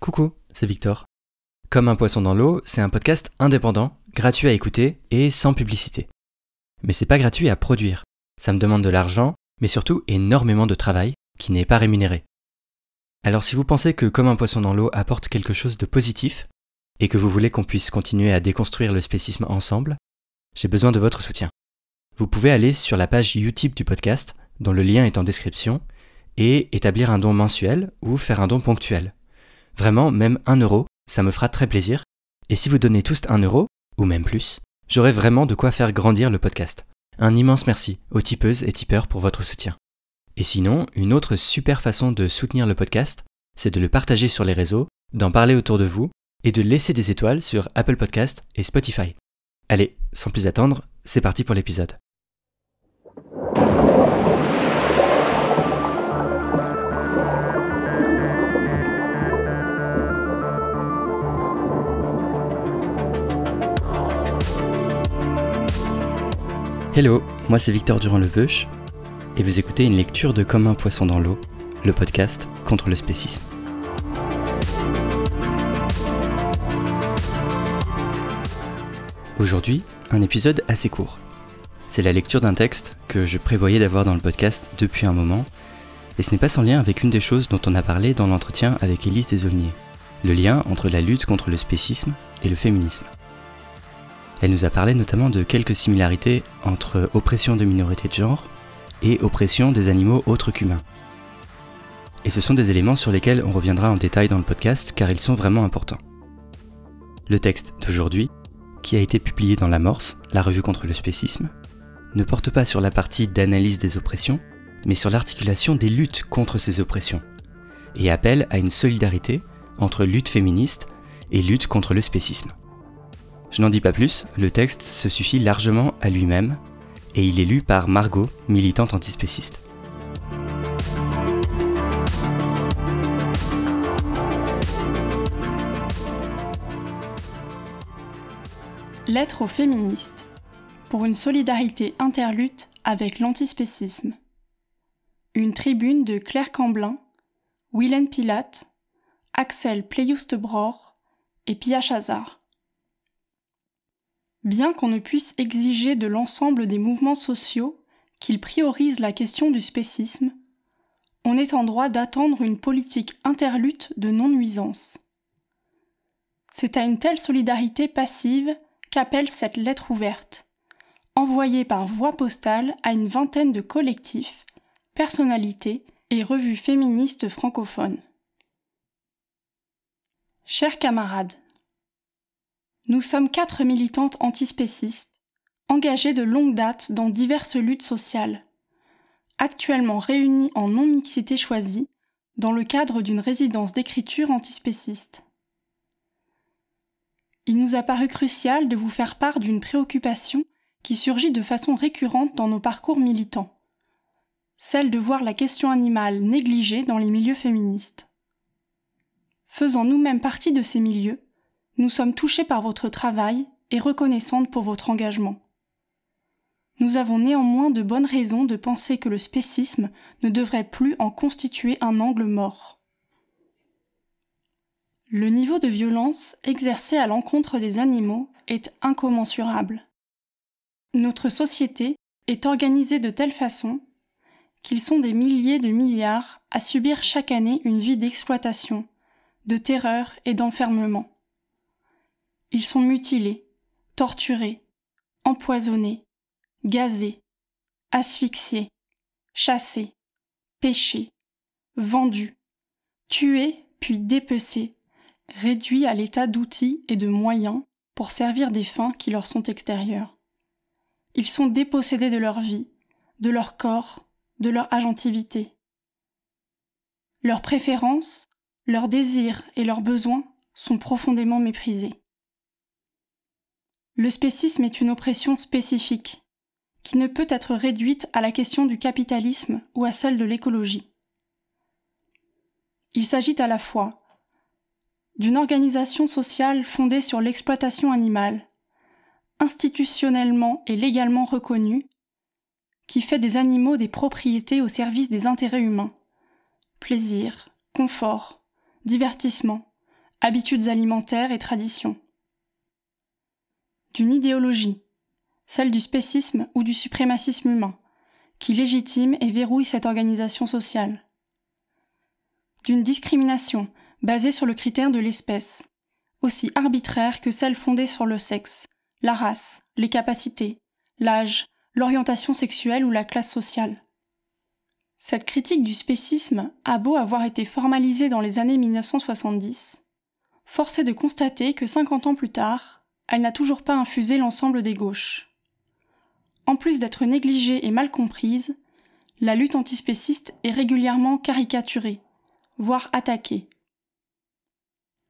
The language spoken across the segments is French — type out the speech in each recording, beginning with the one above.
Coucou, c'est Victor. Comme un poisson dans l'eau, c'est un podcast indépendant, gratuit à écouter et sans publicité. Mais c'est pas gratuit à produire. Ça me demande de l'argent, mais surtout énormément de travail qui n'est pas rémunéré. Alors si vous pensez que Comme un poisson dans l'eau apporte quelque chose de positif, et que vous voulez qu'on puisse continuer à déconstruire le spécisme ensemble, j'ai besoin de votre soutien. Vous pouvez aller sur la page Utip du podcast, dont le lien est en description, et établir un don mensuel ou faire un don ponctuel. Vraiment, même un euro, ça me fera très plaisir. Et si vous donnez tous un euro, ou même plus, j'aurai vraiment de quoi faire grandir le podcast. Un immense merci aux tipeuses et tipeurs pour votre soutien. Et sinon, une autre super façon de soutenir le podcast, c'est de le partager sur les réseaux, d'en parler autour de vous et de laisser des étoiles sur Apple Podcast et Spotify. Allez, sans plus attendre, c'est parti pour l'épisode. Hello, moi c'est Victor Durand-Lebeuch et vous écoutez une lecture de Comme un poisson dans l'eau, le podcast contre le spécisme. Aujourd'hui, un épisode assez court. C'est la lecture d'un texte que je prévoyais d'avoir dans le podcast depuis un moment, et ce n'est pas sans lien avec une des choses dont on a parlé dans l'entretien avec Élise Desaulniers, le lien entre la lutte contre le spécisme et le féminisme. Elle nous a parlé notamment de quelques similarités entre oppression de minorités de genre et oppression des animaux autres qu'humains. Et ce sont des éléments sur lesquels on reviendra en détail dans le podcast car ils sont vraiment importants. Le texte d'aujourd'hui, qui a été publié dans l'Amorce, la revue contre le spécisme, ne porte pas sur la partie d'analyse des oppressions, mais sur l'articulation des luttes contre ces oppressions, et appelle à une solidarité entre lutte féministe et lutte contre le spécisme. Je n'en dis pas plus, le texte se suffit largement à lui-même, et il est lu par Margot, militante antispéciste. Lettre aux féministes pour une solidarité interlutte avec l'antispécisme. Une tribune de Claire Camblin, Willen Pilate, Axel Pleyouste-Bror et Pia Chazard. Bien qu'on ne puisse exiger de l'ensemble des mouvements sociaux qu'ils priorisent la question du spécisme, on est en droit d'attendre une politique interlutte de non-nuisance. C'est à une telle solidarité passive qu'appelle cette lettre ouverte, envoyée par voie postale à une vingtaine de collectifs, personnalités et revues féministes francophones. Chers camarades, nous sommes quatre militantes antispécistes, engagées de longue date dans diverses luttes sociales, actuellement réunies en non-mixité choisie dans le cadre d'une résidence d'écriture antispéciste. Il nous a paru crucial de vous faire part d'une préoccupation qui surgit de façon récurrente dans nos parcours militants, celle de voir la question animale négligée dans les milieux féministes. Faisant nous-mêmes partie de ces milieux, nous sommes touchés par votre travail et reconnaissantes pour votre engagement. Nous avons néanmoins de bonnes raisons de penser que le spécisme ne devrait plus en constituer un angle mort. Le niveau de violence exercé à l'encontre des animaux est incommensurable. Notre société est organisée de telle façon qu'ils sont des milliers de milliards à subir chaque année une vie d'exploitation, de terreur et d'enfermement. Ils sont mutilés, torturés, empoisonnés, gazés, asphyxiés, chassés, pêchés, vendus, tués puis dépecés, réduits à l'état d'outils et de moyens pour servir des fins qui leur sont extérieures. Ils sont dépossédés de leur vie, de leur corps, de leur agentivité. Leurs préférences, leurs désirs et leurs besoins sont profondément méprisés. Le spécisme est une oppression spécifique, qui ne peut être réduite à la question du capitalisme ou à celle de l'écologie. Il s'agit à la fois d'une organisation sociale fondée sur l'exploitation animale, institutionnellement et légalement reconnue, qui fait des animaux des propriétés au service des intérêts humains. Plaisir, confort, divertissement, habitudes alimentaires et traditions. D'une idéologie, celle du spécisme ou du suprémacisme humain, qui légitime et verrouille cette organisation sociale. D'une discrimination basée sur le critère de l'espèce, aussi arbitraire que celle fondée sur le sexe, la race, les capacités, l'âge, l'orientation sexuelle ou la classe sociale. Cette critique du spécisme a beau avoir été formalisée dans les années 1970, force est de constater que 50 ans plus tard, elle n'a toujours pas infusé l'ensemble des gauches. En plus d'être négligée et mal comprise, la lutte antispéciste est régulièrement caricaturée, voire attaquée.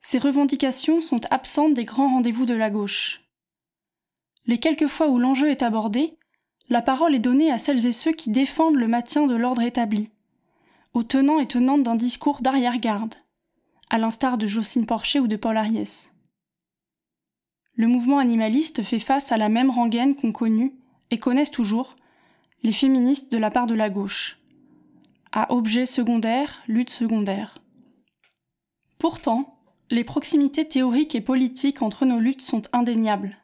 Ces revendications sont absentes des grands rendez-vous de la gauche. Les quelques fois où l'enjeu est abordé, la parole est donnée à celles et ceux qui défendent le maintien de l'ordre établi, aux tenants et tenantes d'un discours d'arrière-garde, à l'instar de Jocelyne Porcher ou de Paul Ariès. Le mouvement animaliste fait face à la même rengaine qu'ont connue et connaissent toujours les féministes de la part de la gauche. À objet secondaire, lutte secondaire. Pourtant, les proximités théoriques et politiques entre nos luttes sont indéniables.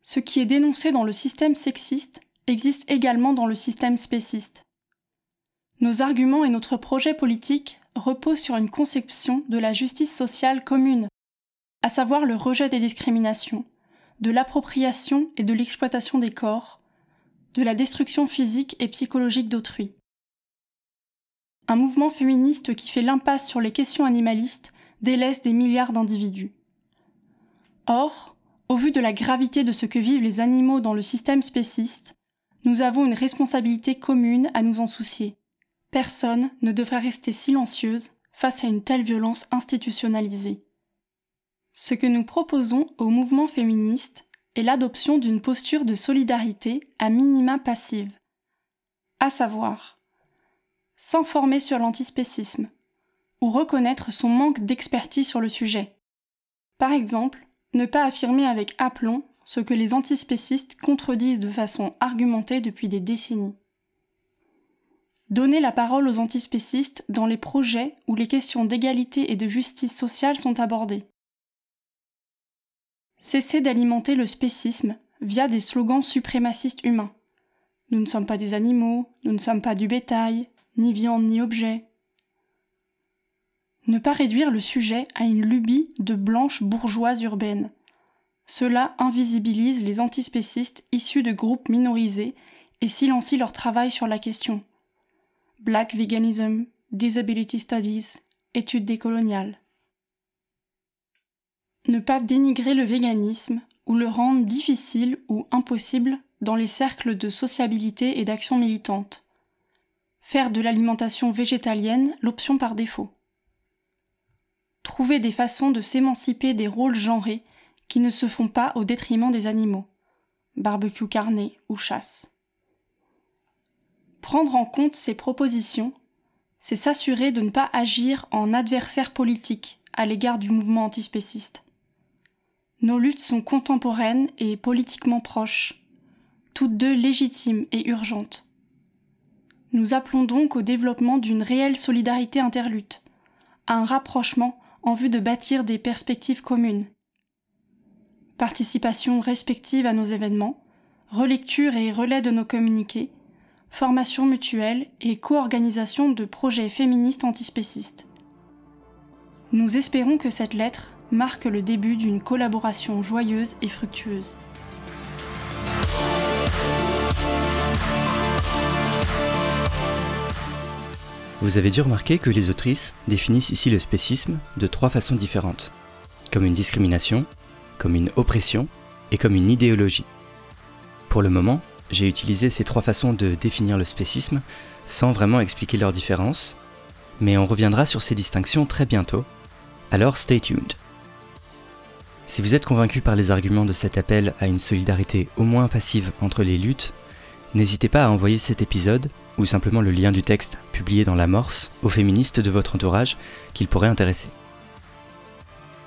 Ce qui est dénoncé dans le système sexiste existe également dans le système spéciste. Nos arguments et notre projet politique reposent sur une conception de la justice sociale commune, à savoir le rejet des discriminations, de l'appropriation et de l'exploitation des corps, de la destruction physique et psychologique d'autrui. Un mouvement féministe qui fait l'impasse sur les questions animalistes délaisse des milliards d'individus. Or, au vu de la gravité de ce que vivent les animaux dans le système spéciste, nous avons une responsabilité commune à nous en soucier. Personne ne devrait rester silencieuse face à une telle violence institutionnalisée. Ce que nous proposons au mouvement féministe est l'adoption d'une posture de solidarité à minima passive, à savoir s'informer sur l'antispécisme ou reconnaître son manque d'expertise sur le sujet. Par exemple, ne pas affirmer avec aplomb ce que les antispécistes contredisent de façon argumentée depuis des décennies. Donner la parole aux antispécistes dans les projets où les questions d'égalité et de justice sociale sont abordées. Cesser d'alimenter le spécisme via des slogans suprémacistes humains. Nous ne sommes pas des animaux, nous ne sommes pas du bétail, ni viande ni objet. Ne pas réduire le sujet à une lubie de blanches bourgeoises urbaines. Cela invisibilise les antispécistes issus de groupes minorisés et silencie leur travail sur la question. Black Veganism, Disability Studies, études décoloniales ne pas dénigrer le véganisme ou le rendre difficile ou impossible dans les cercles de sociabilité et d'action militante. Faire de l'alimentation végétalienne l'option par défaut. Trouver des façons de s'émanciper des rôles genrés qui ne se font pas au détriment des animaux. Barbecue carné ou chasse. Prendre en compte ces propositions, c'est s'assurer de ne pas agir en adversaire politique à l'égard du mouvement antispéciste. Nos luttes sont contemporaines et politiquement proches, toutes deux légitimes et urgentes. Nous appelons donc au développement d'une réelle solidarité interlutte, à un rapprochement en vue de bâtir des perspectives communes. Participation respective à nos événements, relecture et relais de nos communiqués, formation mutuelle et co-organisation de projets féministes antispécistes. Nous espérons que cette lettre marque le début d'une collaboration joyeuse et fructueuse. Vous avez dû remarquer que les autrices définissent ici le spécisme de trois façons différentes, comme une discrimination, comme une oppression et comme une idéologie. Pour le moment, j'ai utilisé ces trois façons de définir le spécisme sans vraiment expliquer leurs différences, mais on reviendra sur ces distinctions très bientôt, alors stay tuned. Si vous êtes convaincu par les arguments de cet appel à une solidarité au moins passive entre les luttes, n'hésitez pas à envoyer cet épisode, ou simplement le lien du texte publié dans l'amorce, aux féministes de votre entourage qu'il pourrait intéresser.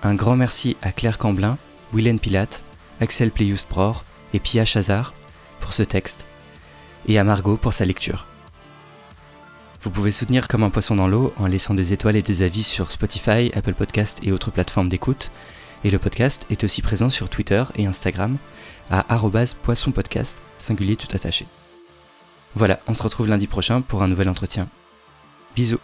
Un grand merci à Claire Camblin, Willen Pilate, Axel Plius-Bror et Pia Chazard pour ce texte, et à Margot pour sa lecture. Vous pouvez soutenir Comme un poisson dans l'eau en laissant des étoiles et des avis sur Spotify, Apple Podcast et autres plateformes d'écoute. Et le podcast est aussi présent sur Twitter et Instagram à poissonpodcast, singulier tout attaché. Voilà, on se retrouve lundi prochain pour un nouvel entretien. Bisous